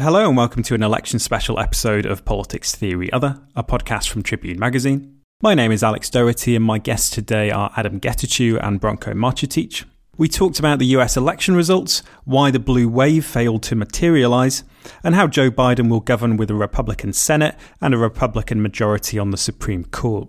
Hello, and welcome to an election special episode of Politics Theory Other, a podcast from Tribune Magazine. My name is Alex Doherty, and my guests today are Adom Getachew and Branko Marcetic. We talked about the US election results, why the blue wave failed to materialise, and how Joe Biden will govern with a Republican Senate and a Republican majority on the Supreme Court.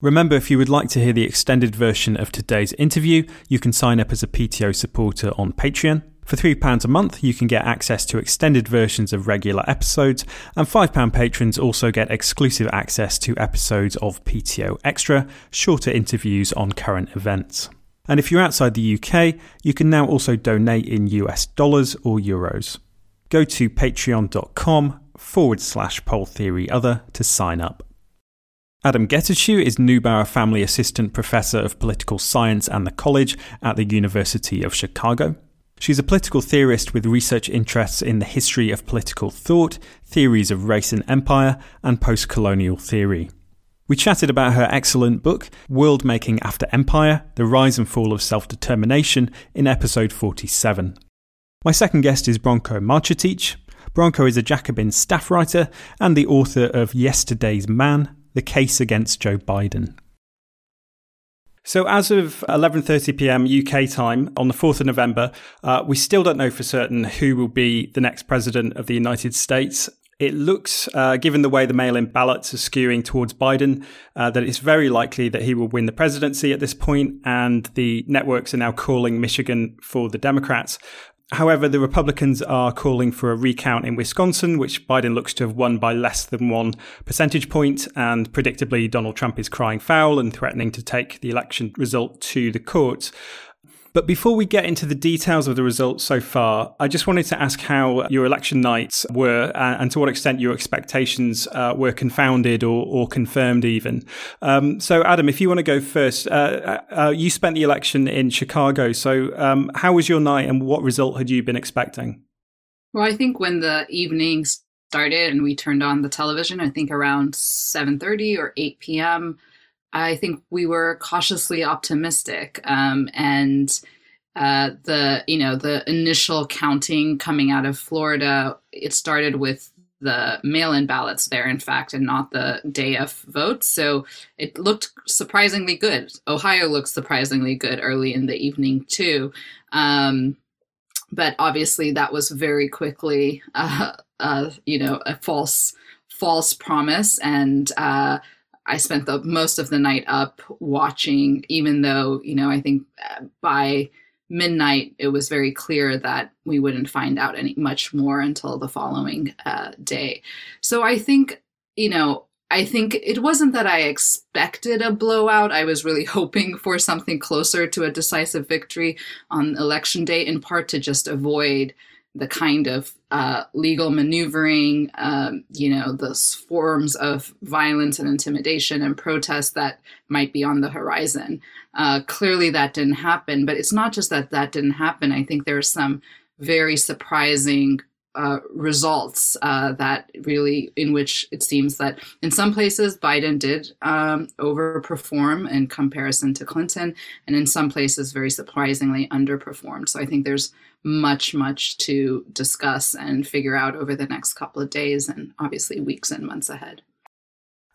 Remember, if you would like to hear the extended version of today's interview, you can sign up as a PTO supporter on Patreon. For £3 a month, you can get access to extended versions of regular episodes, and £5 patrons also get exclusive access to episodes of PTO Extra, shorter interviews on current events. And if you're outside the UK, you can now also donate in US dollars or euros. Go to patreon.com forward slash poll theory other to sign up. Adom Getachew is Neubauer Family Assistant Professor of Political Science and the College at the University of Chicago. She's a political theorist with research interests in the history of political thought, theories of race and empire, and post colonial theory. We chatted about her excellent book, World Making After Empire The Rise and Fall of Self Determination, in episode 47. My second guest is Branko Marcetic. Branko is a Jacobin staff writer and the author of Yesterday's Man the case against Joe Biden. So, as of 11:30 p.m. UK time on the 4th of November, uh, we still don't know for certain who will be the next president of the United States. It looks, uh, given the way the mail-in ballots are skewing towards Biden, uh, that it's very likely that he will win the presidency at this point, and the networks are now calling Michigan for the Democrats. However, the Republicans are calling for a recount in Wisconsin, which Biden looks to have won by less than one percentage point, and predictably, Donald Trump is crying foul and threatening to take the election result to the courts. But before we get into the details of the results so far, I just wanted to ask how your election nights were uh, and to what extent your expectations uh, were confounded or, or confirmed, even. Um, so, Adom, if you want to go first, uh, uh, you spent the election in Chicago. So, um, how was your night and what result had you been expecting? Well, I think when the evening started and we turned on the television, I think around 7:30 or 8 p.m. I think we were cautiously optimistic. Um, and uh, the you know the initial counting coming out of Florida, it started with the mail-in ballots there, in fact, and not the day of votes. So it looked surprisingly good. Ohio looked surprisingly good early in the evening too. Um, but obviously, that was very quickly, uh, uh, you know, a false false promise and uh, I spent the most of the night up watching, even though, you know, I think uh, by midnight it was very clear that we wouldn't find out any much more until the following uh, day. So I think, you know, I think it wasn't that I expected a blowout. I was really hoping for something closer to a decisive victory on election day, in part to just avoid the kind of uh, legal maneuvering, um, you know, the forms of violence and intimidation and protest that might be on the horizon. Uh, clearly, that didn't happen. But it's not just that that didn't happen. I think there's some very surprising uh, results uh, that really, in which it seems that in some places Biden did um, overperform in comparison to Clinton, and in some places, very surprisingly, underperformed. So I think there's much, much to discuss and figure out over the next couple of days and obviously weeks and months ahead.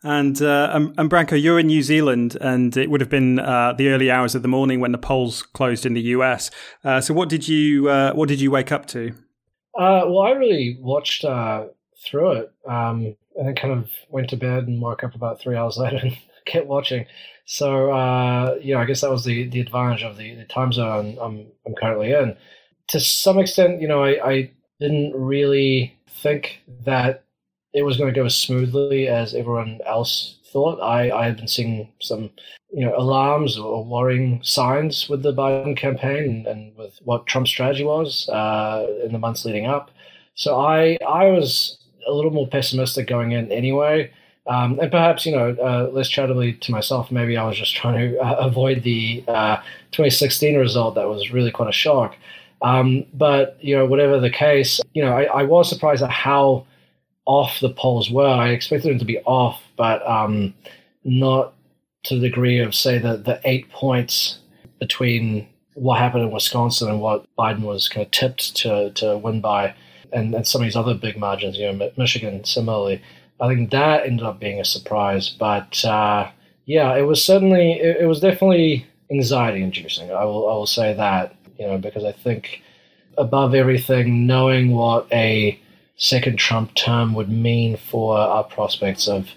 And, uh, and Branko, you're in New Zealand, and it would have been uh, the early hours of the morning when the polls closed in the US. Uh, so, what did you uh, what did you wake up to? Uh, well, I really watched uh, through it, um, and then kind of went to bed and woke up about three hours later and kept watching. So, uh, you know, I guess that was the, the advantage of the, the time zone I'm, I'm currently in. To some extent, you know, I, I didn't really think that it was going to go as smoothly as everyone else thought. I, I had been seeing some, you know, alarms or worrying signs with the Biden campaign and, with what Trump's strategy was uh, in the months leading up. So I I was a little more pessimistic going in anyway. Um, and perhaps, you know, uh, less charitably to myself, maybe I was just trying to uh, avoid the uh, 2016 result that was really quite a shock. Um, but, you know, whatever the case, you know, I, I was surprised at how off the polls were. I expected them to be off, but um, not to the degree of, say, the, the eight points between what happened in Wisconsin and what Biden was kind of tipped to, to win by. and, and some of these other big margins, you know, Michigan similarly. I think that ended up being a surprise. But uh, yeah, it was certainly, it, it was definitely anxiety inducing. I will, I will say that, you know, because I think above everything, knowing what a second Trump term would mean for our prospects of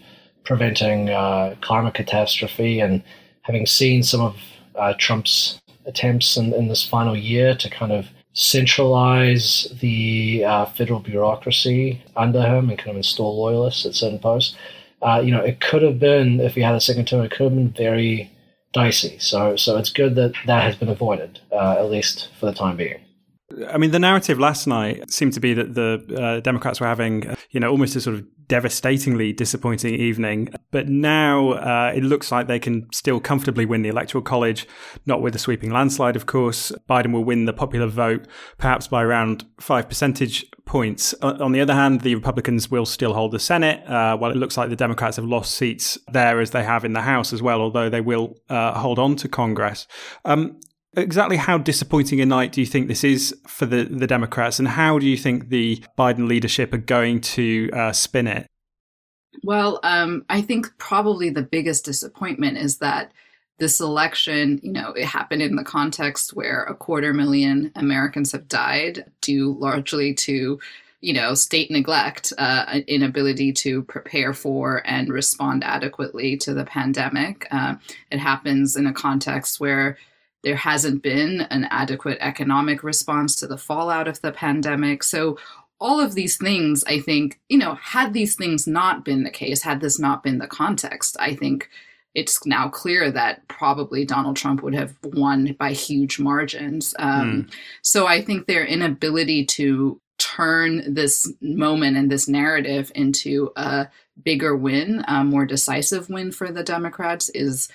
preventing uh, climate catastrophe and having seen some of uh, Trump's attempts in, in this final year to kind of centralize the uh, federal bureaucracy under him and kind of install loyalists at certain posts. Uh, you know, it could have been if he had a second term, it could have been very dicey. So, so it's good that that has been avoided, uh, at least for the time being. I mean, the narrative last night seemed to be that the uh, Democrats were having, you know, almost a sort of devastatingly disappointing evening. But now uh, it looks like they can still comfortably win the Electoral College, not with a sweeping landslide, of course. Biden will win the popular vote, perhaps by around five percentage points. On the other hand, the Republicans will still hold the Senate, uh, while it looks like the Democrats have lost seats there as they have in the House as well, although they will uh, hold on to Congress. Um, Exactly how disappointing a night do you think this is for the, the Democrats, and how do you think the Biden leadership are going to uh, spin it? Well, um, I think probably the biggest disappointment is that this election, you know, it happened in the context where a quarter million Americans have died due largely to, you know, state neglect, uh, inability to prepare for and respond adequately to the pandemic. Uh, it happens in a context where there hasn't been an adequate economic response to the fallout of the pandemic. So, all of these things, I think, you know, had these things not been the case, had this not been the context, I think it's now clear that probably Donald Trump would have won by huge margins. Um, mm. So I think their inability to turn this moment and this narrative into a bigger win, a more decisive win for the Democrats is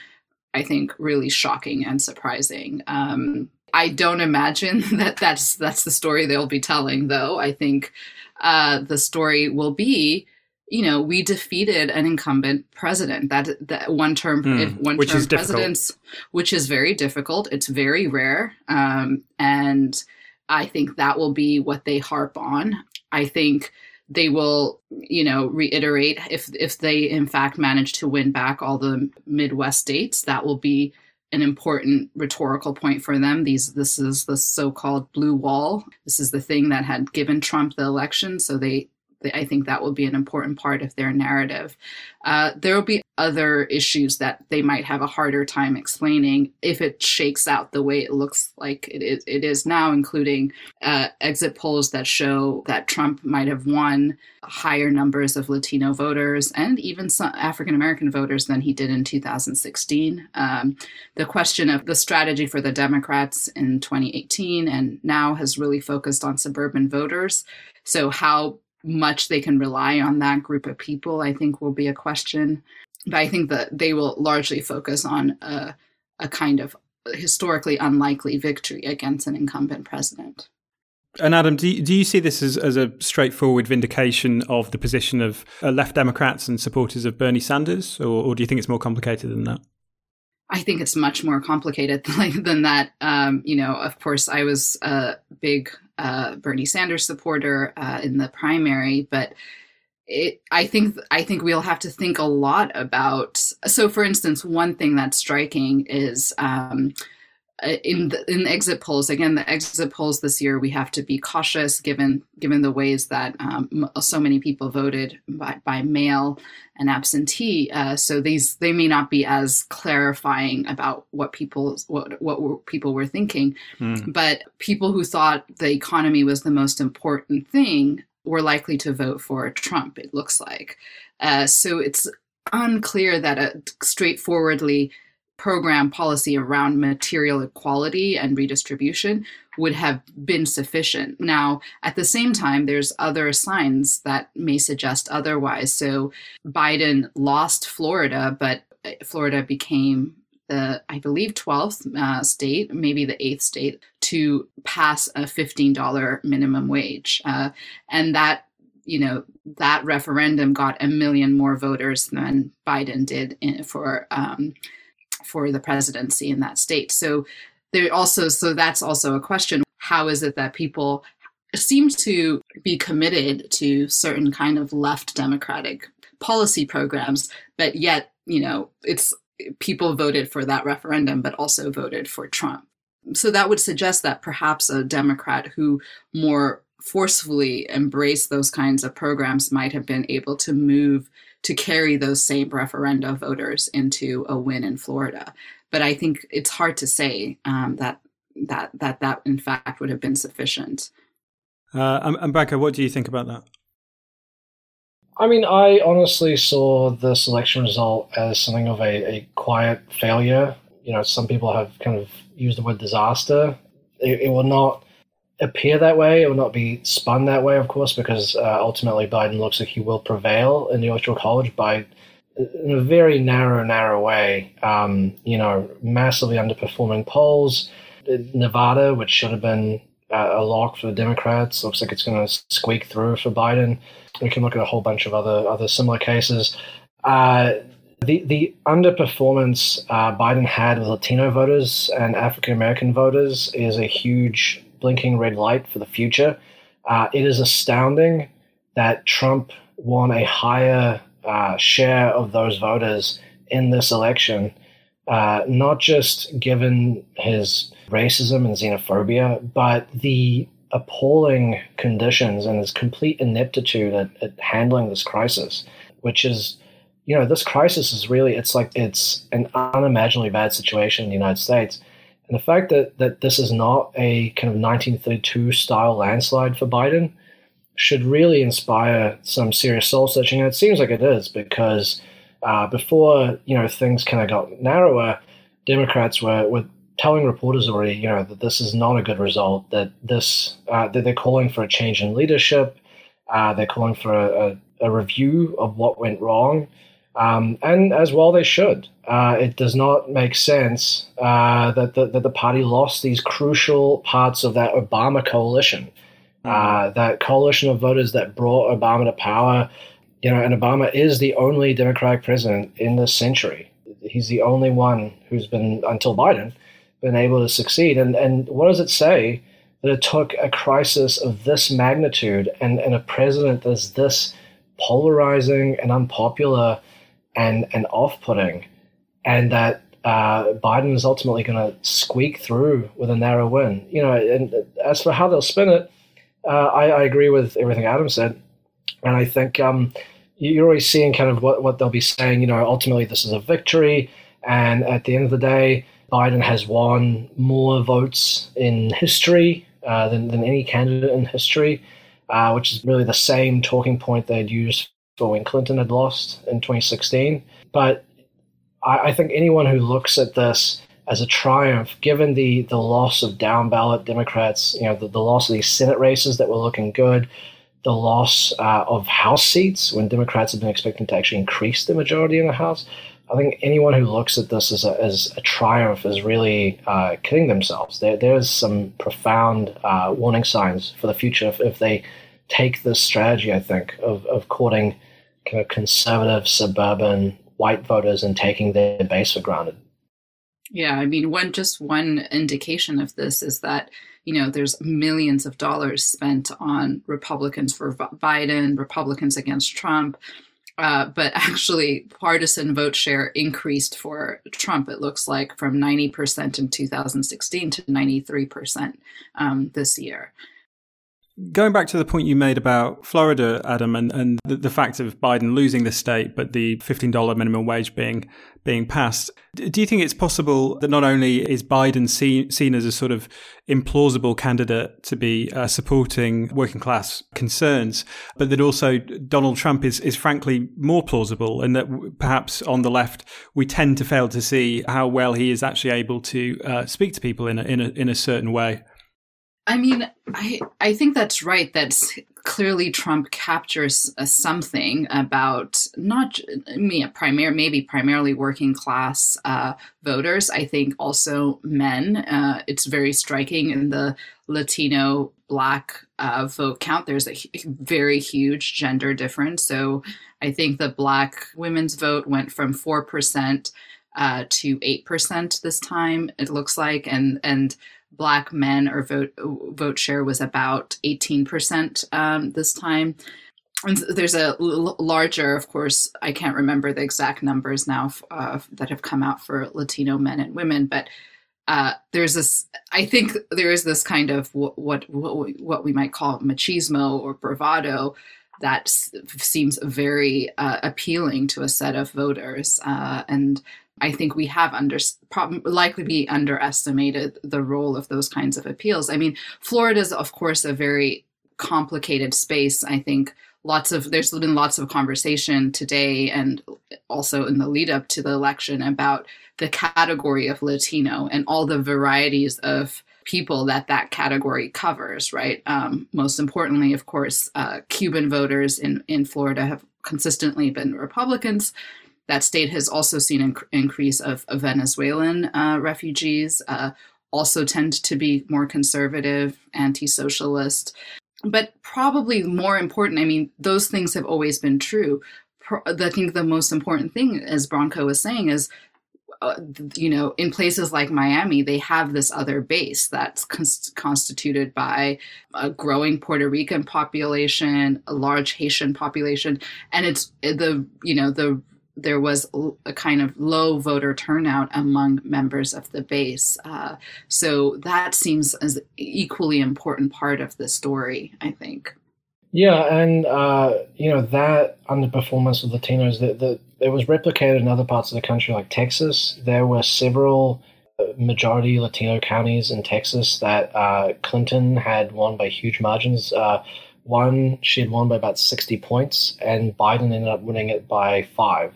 I think, really shocking and surprising. Um, I don't imagine that that's that's the story they'll be telling, though. I think uh, the story will be, you know, we defeated an incumbent president. That that one term, mm, one term presidents, difficult. which is very difficult. It's very rare, um, and I think that will be what they harp on. I think they will you know reiterate if if they in fact manage to win back all the midwest states that will be an important rhetorical point for them. These this is the so-called blue wall. This is the thing that had given trump the election so they I think that will be an important part of their narrative. Uh, there will be other issues that they might have a harder time explaining if it shakes out the way it looks like it is, it is now, including uh, exit polls that show that Trump might have won higher numbers of Latino voters and even some African American voters than he did in 2016. Um, the question of the strategy for the Democrats in 2018 and now has really focused on suburban voters. So, how much they can rely on that group of people, I think, will be a question. But I think that they will largely focus on a, a kind of historically unlikely victory against an incumbent president. And Adom, do you, do you see this as, as a straightforward vindication of the position of uh, left Democrats and supporters of Bernie Sanders, or, or do you think it's more complicated than that? I think it's much more complicated than that. Um, you know, of course, I was a big uh, Bernie Sanders supporter uh, in the primary, but it, I think I think we'll have to think a lot about. So, for instance, one thing that's striking is um, in the, in exit polls again the exit polls this year we have to be cautious given given the ways that um, so many people voted by, by mail and absentee uh, so these they may not be as clarifying about what people what what people were thinking mm. but people who thought the economy was the most important thing were likely to vote for Trump it looks like uh, so it's unclear that a straightforwardly program policy around material equality and redistribution would have been sufficient. Now, at the same time, there's other signs that may suggest otherwise. So Biden lost Florida, but uh, Florida became the, I believe, 12th uh, state, maybe the eighth state, to pass a $15 minimum wage. Uh, and that you know that referendum got a million more voters than Biden did in, for um, for the presidency in that state. So there also so that's also a question. How is it that people seem to be committed to certain kind of left democratic policy programs, but yet, you know, it's people voted for that referendum, but also voted for Trump. So that would suggest that perhaps a Democrat who more forcefully embraced those kinds of programs might have been able to move to carry those same referenda voters into a win in Florida. But I think it's hard to say um, that that that that in fact would have been sufficient. Uh, and Branko, what do you think about that? I mean, I honestly saw this election result as something of a, a quiet failure. You know, some people have kind of used the word disaster. It, it will not appear that way. It will not be spun that way, of course, because uh, ultimately Biden looks like he will prevail in the Electoral College by in a very narrow, narrow way. Um, you know, massively underperforming polls. Nevada, which should have been uh, a lock for the Democrats, looks like it's going to squeak through for Biden. We can look at a whole bunch of other other similar cases. Uh, the the underperformance uh, Biden had with Latino voters and African American voters is a huge blinking red light for the future. Uh, it is astounding that Trump won a higher uh, share of those voters in this election, uh, not just given his racism and xenophobia, but the appalling conditions and his complete ineptitude at, at handling this crisis, which is you know, this crisis is really, it's like, it's an unimaginably bad situation in the United States. And the fact that, that this is not a kind of 1932 style landslide for Biden should really inspire some serious soul searching. And it seems like it is because uh, before, you know, things kind of got narrower, Democrats were, were telling reporters already, you know, that this is not a good result, that this, uh, that they're calling for a change in leadership. Uh, they're calling for a, a, a review of what went wrong. Um, and as well they should. Uh, it does not make sense uh, that, the, that the party lost these crucial parts of that Obama coalition, uh, mm-hmm. that coalition of voters that brought Obama to power. You know, and Obama is the only Democratic president in this century. He's the only one who's been, until Biden, been able to succeed. And and what does it say that it took a crisis of this magnitude and, and a president that's this polarizing and unpopular and and off putting, and that uh, Biden is ultimately going to squeak through with a narrow win. You know, and as for how they'll spin it, uh, I, I, agree with everything Adom said, and I think um, you're always seeing kind of what, what they'll be saying. You know, ultimately this is a victory, and at the end of the day, Biden has won more votes in history uh, than, than any candidate in history, uh, which is really the same talking point they'd used when Clinton had lost in 2016. But I, I think anyone who looks at this as a triumph, given the the loss of down ballot Democrats, you know, the, the loss of these Senate races that were looking good, the loss uh, of House seats when Democrats have been expecting to actually increase the majority in the House. I think anyone who looks at this as a, as a triumph is really uh, kidding themselves. There, there's some profound uh, warning signs for the future if, if they take this strategy, I think, of, of courting conservative suburban white voters and taking their base for granted. Yeah, I mean, one just one indication of this is that you know there's millions of dollars spent on Republicans for Biden, Republicans against Trump, uh, but actually partisan vote share increased for Trump. It looks like from 90% in 2016 to 93% um, this year. Going back to the point you made about Florida, Adom, and, and the, the, fact of Biden losing the state, but the $15 minimum wage being being passed, do you think it's possible that not only is Biden seen, seen as a sort of implausible candidate to be uh, supporting working class concerns, but that also Donald Trump is, is frankly more plausible, and that perhaps on the left we tend to fail to see how well he is actually able to uh, speak to people in a, in a, in a certain way? I mean, I I think that's right. That's clearly Trump captures uh, something about not me, primary maybe primarily working class uh, voters. I think also men. Uh, it's very striking in the Latino Black uh, vote count. There's a very huge gender difference. So I think the Black women's vote went from four percent uh, to eight percent this time. It looks like, and and black men or vote vote share was about 18% um, this time. And there's a l- larger of course i can't remember the exact numbers now uh, that have come out for latino men and women but uh, there's this i think there is this kind of what, what what we might call machismo or bravado that seems very uh, appealing to a set of voters uh, and I think we have under likely be underestimated the role of those kinds of appeals. I mean, Florida is of course a very complicated space. I think lots of there's been lots of conversation today and also in the lead up to the election about the category of Latino and all the varieties of people that that category covers. Right. Um, most importantly, of course, uh, Cuban voters in in Florida have consistently been Republicans that state has also seen an increase of, of Venezuelan uh, refugees, uh, also tend to be more conservative, anti socialist. But probably more important, I mean, those things have always been true. I think the most important thing, as Branko was saying, is uh, you know, in places like Miami, they have this other base that's cons- constituted by a growing Puerto Rican population, a large Haitian population, and it's the you know the there was a kind of low voter turnout among members of the base. Uh, so that seems as equally important part of the story, I think. Yeah, and uh, you know that underperformance of Latinos that that it was replicated in other parts of the country, like Texas. There were several uh, majority Latino counties in Texas that uh, Clinton had won by huge margins. Uh, one she had won by about sixty points, and Biden ended up winning it by five.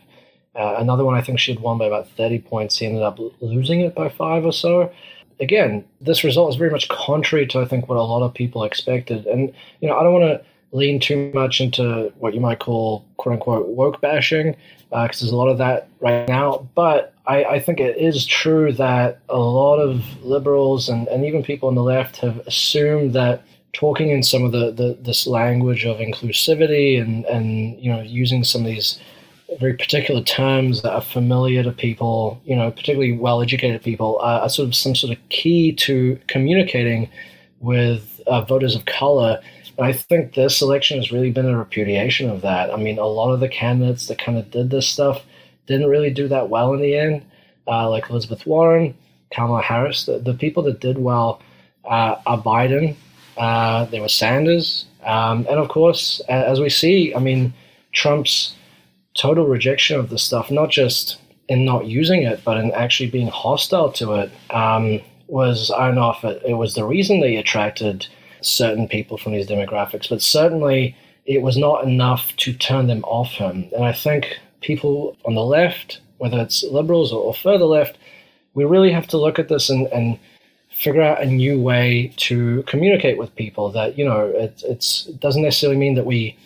Uh, another one, I think she had won by about 30 points. He ended up losing it by five or so. Again, this result is very much contrary to, I think, what a lot of people expected. And, you know, I don't want to lean too much into what you might call quote unquote woke bashing, because uh, there's a lot of that right now. But I, I, think it is true that a lot of liberals and, and even people on the left have assumed that talking in some of the, the this language of inclusivity and, and you know using some of these very particular terms that are familiar to people, you know, particularly well-educated people, are, are sort of some sort of key to communicating with uh, voters of color. And I think this election has really been a repudiation of that. I mean, a lot of the candidates that kind of did this stuff didn't really do that well in the end, uh, like Elizabeth Warren, Kamala Harris. The, the people that did well uh, are Biden, uh, there was Sanders, um, and of course, as we see, I mean, Trump's total rejection of the stuff, not just in not using it, but in actually being hostile to it, um, was I don't know if it, it was the reason they attracted certain people from these demographics, but certainly it was not enough to turn them off him. And I think people on the left, whether it's liberals or, or further left, we really have to look at this and, and figure out a new way to communicate with people that, you know, it it's, it doesn't necessarily mean that we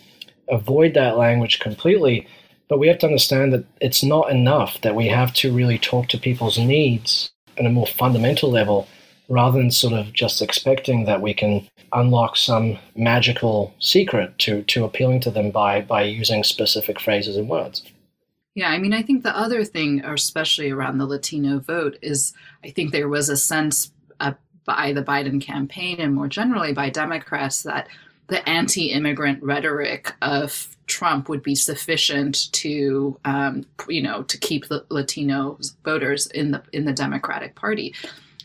avoid that language completely, but we have to understand that it's not enough, that we have to really talk to people's needs at a more fundamental level rather than sort of just expecting that we can unlock some magical secret to, to appealing to them by, by using specific phrases and words. Yeah, I mean, I think the other thing, especially around the Latino vote, is I think there was a sense uh, by the Biden campaign and more generally by Democrats that the anti immigrant rhetoric of Trump would be sufficient to, um, you know, to keep the Latino voters in the in the Democratic Party.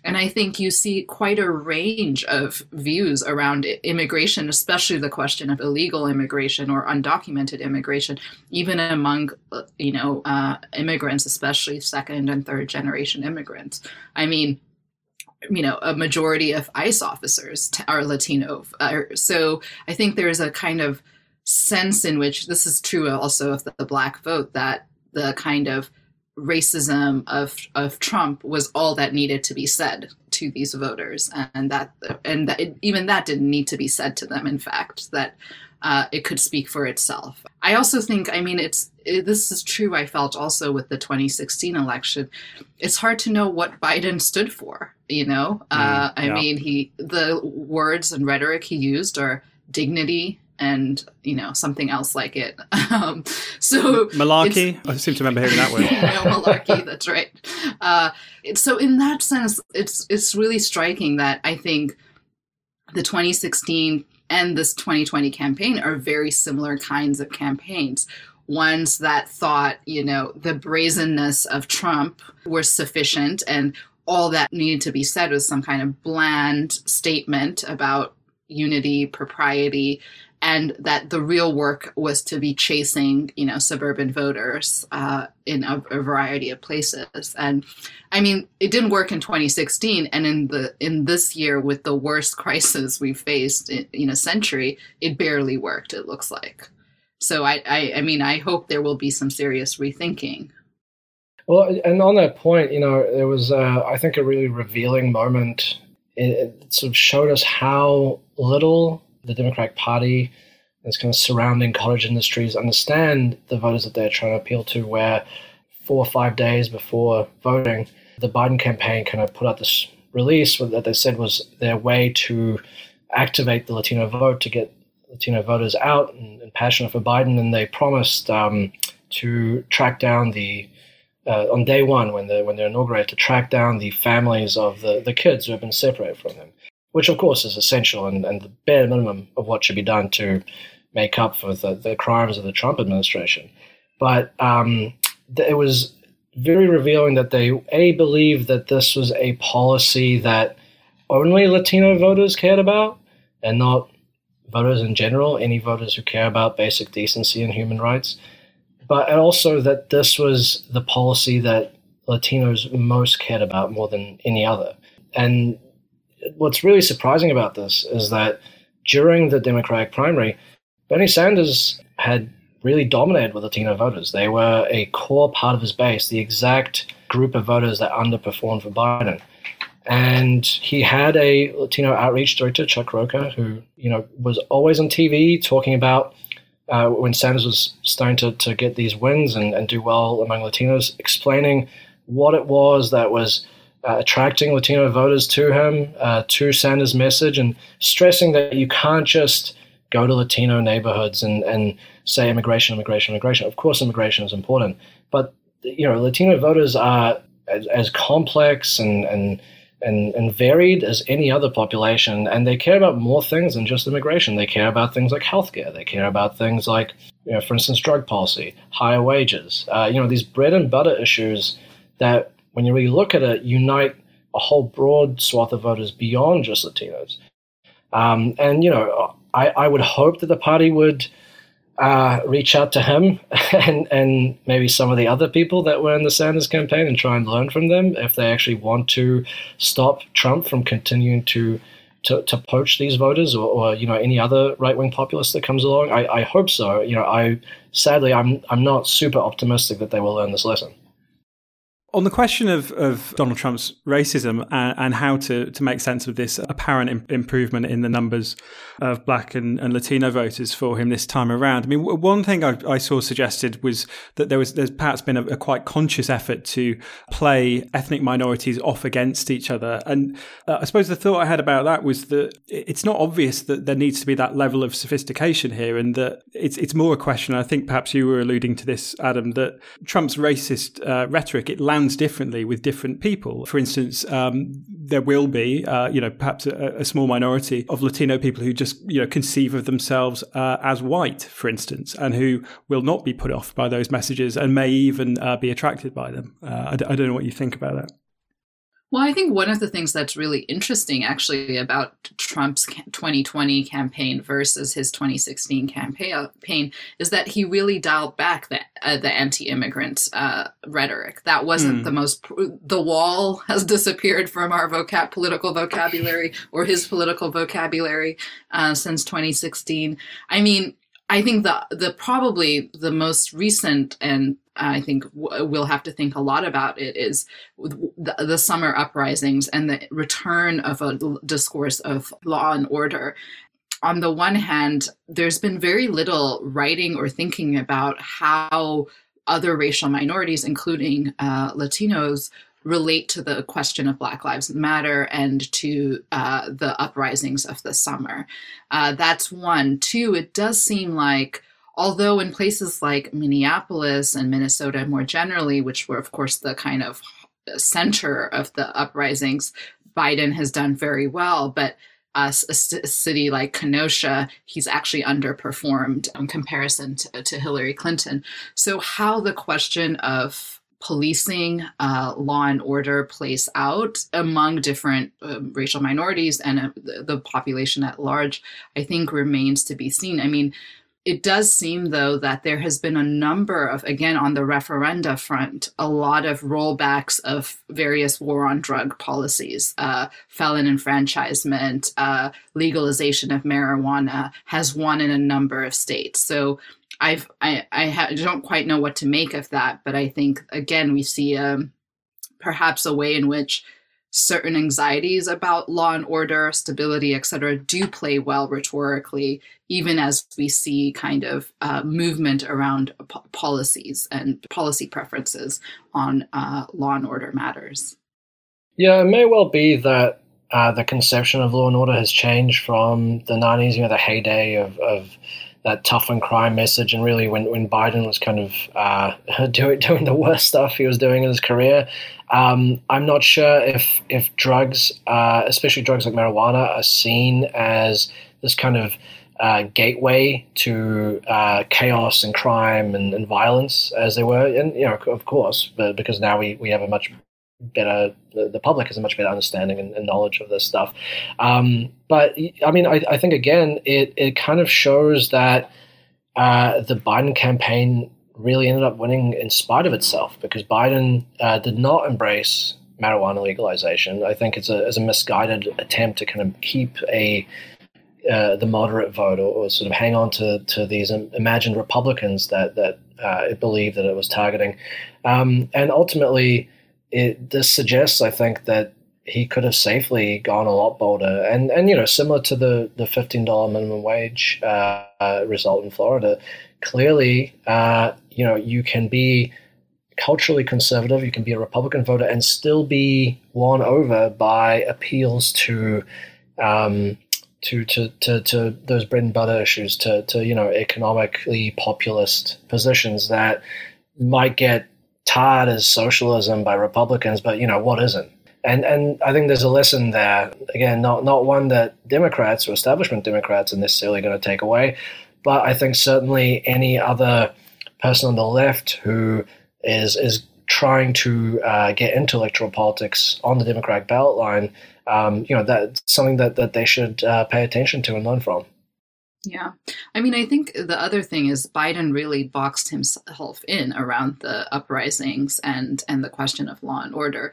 And I think you see quite a range of views around immigration, especially the question of illegal immigration or undocumented immigration, even among, you know, uh, immigrants, especially second and third generation immigrants. I mean, you know, a majority of ICE officers are Latino. Uh, so I think there's a kind of sense in which this is true also of the, the black vote that the kind of racism of of Trump was all that needed to be said to these voters, and that and that it, even that didn't need to be said to them. In fact, that uh, it could speak for itself. I also think, I mean, it's it, this is true. I felt also with the 2016 election, it's hard to know what Biden stood for. You know, uh, mm, yeah. I mean, he the words and rhetoric he used are dignity, and you know something else like it. Um, so malarkey. I seem to remember hearing that word. malarkey. That's right. Uh, so in that sense, it's it's really striking that I think the 2016 and this 2020 campaign are very similar kinds of campaigns. Ones that thought, you know, the brazenness of Trump was sufficient and all that needed to be said was some kind of bland statement about unity, propriety, and that the real work was to be chasing, you know, suburban voters uh, in a, a, variety of places. And I mean, it didn't work in 2016, and in the in this year with the worst crisis we've faced in, in a century, it barely worked. It looks like. So I, I, I mean, I hope there will be some serious rethinking. Well, and on that point, you know, there was, uh, I think, a really revealing moment. It, it sort of showed us how little the Democratic Party and kind of surrounding college industries understand the voters that they're trying to appeal to, where four or five days before voting, the Biden campaign kind of put out this release that they said was their way to activate the Latino vote to get Latino voters out and, and passionate for Biden. And they promised um, to track down the uh, on day one when they when they're inaugurated to track down the families of the, the kids who have been separated from them which of course is essential and, and the bare minimum of what should be done to make up for the, the crimes of the Trump administration. But um, it was very revealing that they a believed that this was a policy that only Latino voters cared about, and not voters in general, any voters who care about basic decency and human rights. But also that this was the policy that Latinos most cared about more than any other. And what's really surprising about this is that during the Democratic primary, Bernie Sanders had really dominated with Latino voters. They were a core part of his base, the exact group of voters that underperformed for Biden. And he had a Latino outreach director, Chuck Rocha, who you know was always on TV talking about uh, when Sanders was starting to, to get these wins and, and do well among Latinos, explaining what it was that was uh, attracting Latino voters to him, uh, to Sanders' message, and stressing that you can't just go to Latino neighborhoods and, and say immigration, immigration, immigration. Of course, immigration is important, but you know, Latino voters are as, as complex and, and and, and varied as any other population, and they care about more things than just immigration. They care about things like healthcare. They care about things like, you know, for instance, drug policy, higher wages. Uh, you know, these bread and butter issues that when you really look at it, unite a whole broad swath of voters beyond just Latinos. Um, and, you know, I, I would hope that the party would uh, reach out to him and, and maybe some of the other people that were in the Sanders campaign and try and learn from them if they actually want to stop Trump from continuing to to, to poach these voters or, or you know any other right wing populist that comes along. I, I hope so. You know, I sadly I'm I'm not super optimistic that they will learn this lesson. On the question of, of Donald Trump's racism and, and, how to, to make sense of this apparent Im- improvement in the numbers of black and, and, Latino voters for him this time around, I mean, one thing I, I saw suggested was that there was there's perhaps been a, a, quite conscious effort to play ethnic minorities off against each other. And uh, I suppose the thought I had about that was that it's not obvious that there needs to be that level of sophistication here, and that it's it's more a question. I think perhaps you were alluding to this, Adom, that Trump's racist uh, rhetoric it lands lands differently with different people. For instance, um, there will be, uh, you know, perhaps a, a, small minority of Latino people who just, you know, conceive of themselves uh, as white, for instance, and who will not be put off by those messages and may even uh, be attracted by them. Uh, I d- I don't know what you think about that. Well, I think one of the things that's really interesting actually about Trump's 2020 campaign versus his 2016 campaign is that he really dialed back the, uh, the anti-immigrant uh, rhetoric. That wasn't mm. the most, the wall has disappeared from our vocab, political vocabulary or his political vocabulary uh, since 2016. I mean, I think the the probably the most recent and I think we'll have to think a lot about it is the, the, summer uprisings and the return of a discourse of law and order. On the one hand, there's been very little writing or thinking about how other racial minorities, including uh, Latinos, relate to the question of Black Lives Matter and to uh, the uprisings of the summer. Uh, that's one. Two, it does seem like although in places like Minneapolis and Minnesota more generally, which were, of course, the kind of center of the uprisings, Biden has done very well. But us, a, city like Kenosha, he's actually underperformed in comparison to, to Hillary Clinton. So, how the question of policing, uh, law and order plays out among different uh, racial minorities and uh, the, the population at large, I think remains to be seen. I mean, it does seem, though, that there has been a number of, again, on the referenda front, a lot of rollbacks of various war on drug policies. Uh, felon enfranchisement, uh, legalization of marijuana has won in a number of states. So I've, I, I ha- don't quite know what to make of that, but I think, again, we see um, perhaps a way in which certain anxieties about law and order, stability, et cetera, do play well rhetorically, even as we see kind of uh, movement around po- policies and policy preferences on uh, law and order matters. Yeah, it may well be that uh, the conception of law and order has changed from the 90s, you know, the heyday of, of that tough on crime message, and really when, when Biden was kind of uh, doing doing the worst stuff he was doing in his career. Um, I'm not sure if if drugs, uh, especially drugs like marijuana, are seen as this kind of uh, gateway to uh, chaos and crime and, and, violence as they were, and you know, of course, but because now we, we have a much better the, the public has a much better understanding and, and knowledge of this stuff. Um, but I mean, I, I, think again, it it kind of shows that uh, the Biden campaign really ended up winning in spite of itself because Biden uh, did not embrace marijuana legalization. I think it's a, it's a misguided attempt to kind of keep a uh, the moderate vote or, or, sort of hang on to, to these imagined Republicans that that uh, it believed that it was targeting, um, and ultimately it, this suggests, I think, that he could have safely gone a lot bolder, and and you know, similar to the the fifteen dollar minimum wage uh, uh, result in Florida, clearly, uh, you know, you can be culturally conservative, you can be a Republican voter, and still be won over by appeals to. Um, to, to, to, to those bread and butter issues, to, to you know economically populist positions that might get tarred as socialism by Republicans, but you know what isn't? And and I think there's a lesson there. Again, not not one that Democrats or establishment Democrats are necessarily going to take away, but I think certainly any other person on the left who is is trying to uh, get into electoral politics on the Democratic ballot line, um, you know, that's something that, that they should uh, pay attention to and learn from. Yeah. I mean, I think the other thing is Biden really boxed himself in around the uprisings and and the question of law and order.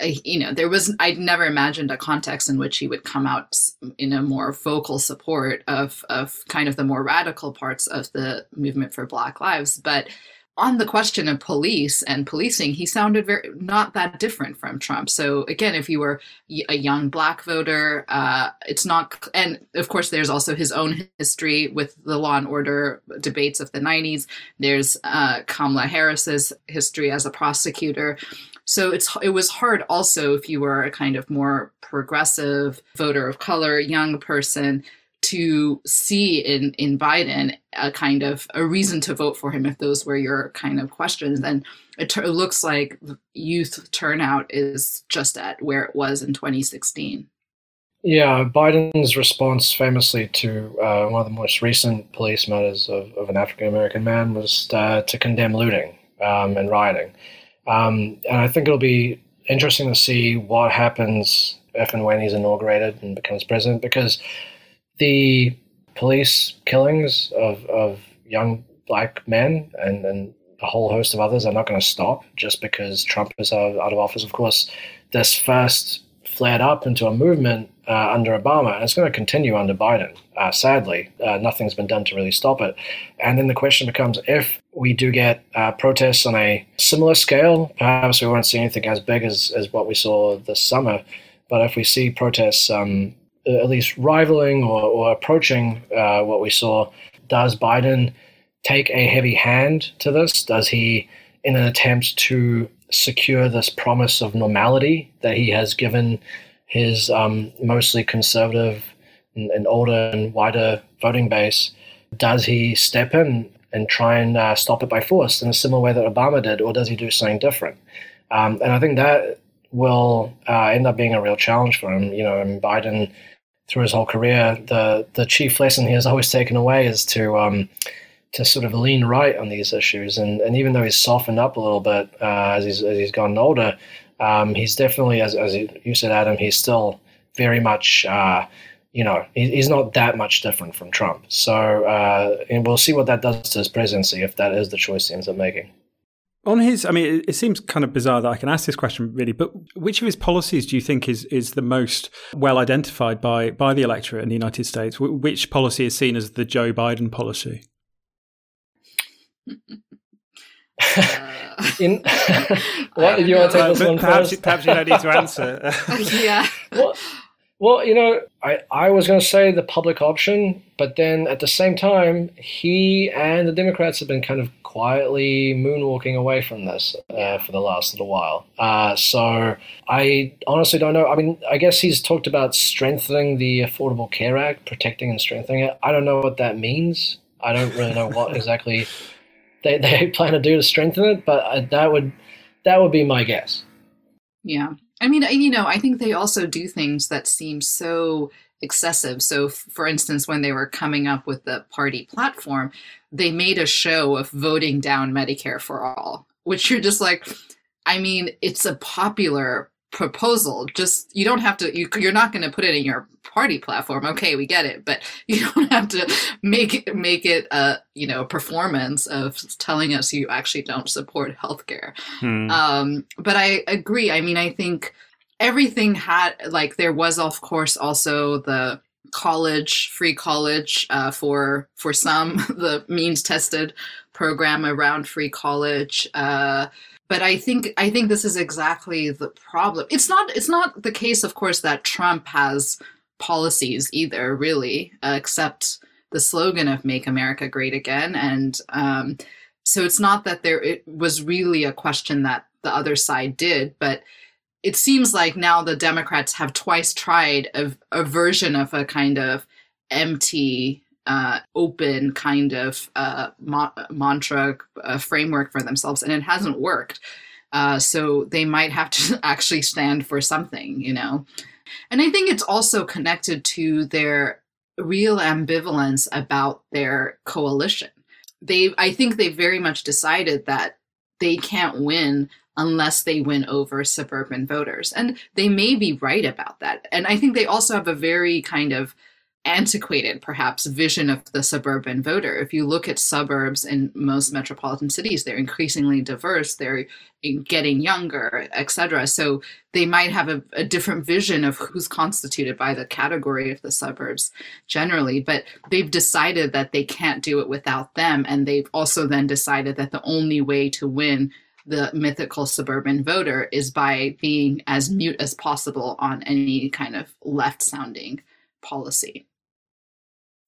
I, you know, there was I'd never imagined a context in which he would come out in a more vocal support of of kind of the more radical parts of the movement for Black Lives, but on the question of police and policing, he sounded very not that different from Trump. So again, if you were a young black voter, uh, it's not. And of course, there's also his own history with the law and order debates of the '90s. There's uh, Kamala Harris's history as a prosecutor. So it's it was hard also if you were a kind of more progressive voter of color, young person to see in in Biden a kind of a reason to vote for him if those were your kind of questions then it, t- looks like youth turnout is just at where it was in 2016 yeah biden's response famously to uh, one of the most recent police murders of, of an african american man was uh, to condemn looting um, and rioting. Um, and i think it'll be interesting to see what happens if and when he's inaugurated and becomes president because the police killings of, of young black men and, and a whole host of others are not going to stop just because Trump is out, of office. Of course, this first flared up into a movement uh, under Obama, and it's going to continue under Biden. Uh, sadly, uh, nothing's been done to really stop it. And then the question becomes if we do get uh, protests on a similar scale, perhaps we won't see anything as big as, as what we saw this summer, but if we see protests um, at least rivaling or, or approaching uh, what we saw. Does Biden take a heavy hand to this? Does he in an attempt to secure this promise of normality that he has given his um, mostly conservative and, and, older and wider voting base, does he step in and try and uh, stop it by force in a similar way that Obama did, or does he do something different? Um, and I think that will uh, end up being a real challenge for him. You know, and Biden, through his whole career, the the chief lesson he has always taken away is to um, to sort of lean right on these issues. And and even though he's softened up a little bit uh, as he's as he's gotten older, um, he's definitely, as as you said, Adom, he's still very much. Uh, you know, he's not that much different from Trump. So, uh, and we'll see what that does to his presidency if that is the choice he ends up making. On his, I mean, it, seems kind of bizarre that I can ask this question, really. But which of his policies do you think is is the most well identified by by the electorate in the United States? Which policy is seen as the Joe Biden policy? Uh, in, what did you want to take uh, this one perhaps, first? perhaps you don't need to answer. yeah. Well, well, you know, I, I was going to say the public option, but then at the same time, he and the Democrats have been kind of quietly moonwalking away from this uh, for the last little while. Uh, so I honestly don't know. I mean, I guess he's talked about strengthening the Affordable Care Act, protecting and strengthening it. I don't know what that means. I don't really know what exactly they, they plan to do to strengthen it, but uh, that would that would be my guess. Yeah. I mean, you know, I think they also do things that seem so excessive. So, for instance, when they were coming up with the party platform, they made a show of voting down Medicare for all, which you're just like, I mean, it's a popular proposal just you don't have to you, you're not going to put it in your party platform okay we get it but you don't have to make it make it a you know a performance of telling us you actually don't support healthcare hmm. um but i agree i mean i think everything had like there was of course also the college free college uh, for for some the means tested program around free college uh, but I think I think this is exactly the problem. It's not it's not the case, of course, that Trump has policies either, really, uh, except the slogan of "Make America Great Again," and um, so it's not that there it was really a question that the other side did, but it seems like now the Democrats have twice tried a, a version of a kind of empty uh, open kind of uh, ma- mantra uh, framework for themselves, and it hasn't worked. Uh, so they might have to actually stand for something, you know. And I think it's also connected to their real ambivalence about their coalition. They, I think, they very much decided that they can't win unless they win over suburban voters, and they may be right about that. And I think they also have a very kind of antiquated, perhaps, vision of the suburban voter. If you look at suburbs in most metropolitan cities, they're increasingly diverse, they're getting younger, etc. So they might have a, a, different vision of who's constituted by the category of the suburbs generally, but they've decided that they can't do it without them. And they've also then decided that the only way to win the mythical suburban voter is by being as mute as possible on any kind of left sounding policy.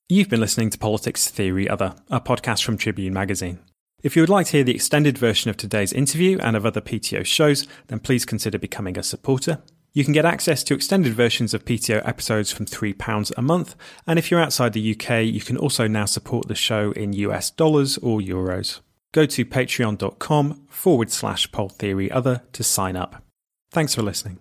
You've been listening to Politics Theory Other, a podcast from Tribune Magazine. If you would like to hear the extended version of today's interview and of other PTO shows, then please consider becoming a supporter. You can get access to extended versions of PTO episodes from £3 a month, and if you're outside the UK, you can also now support the show in US dollars or euros. Go to patreon.com forward slash pol theory other to sign up. Thanks for listening.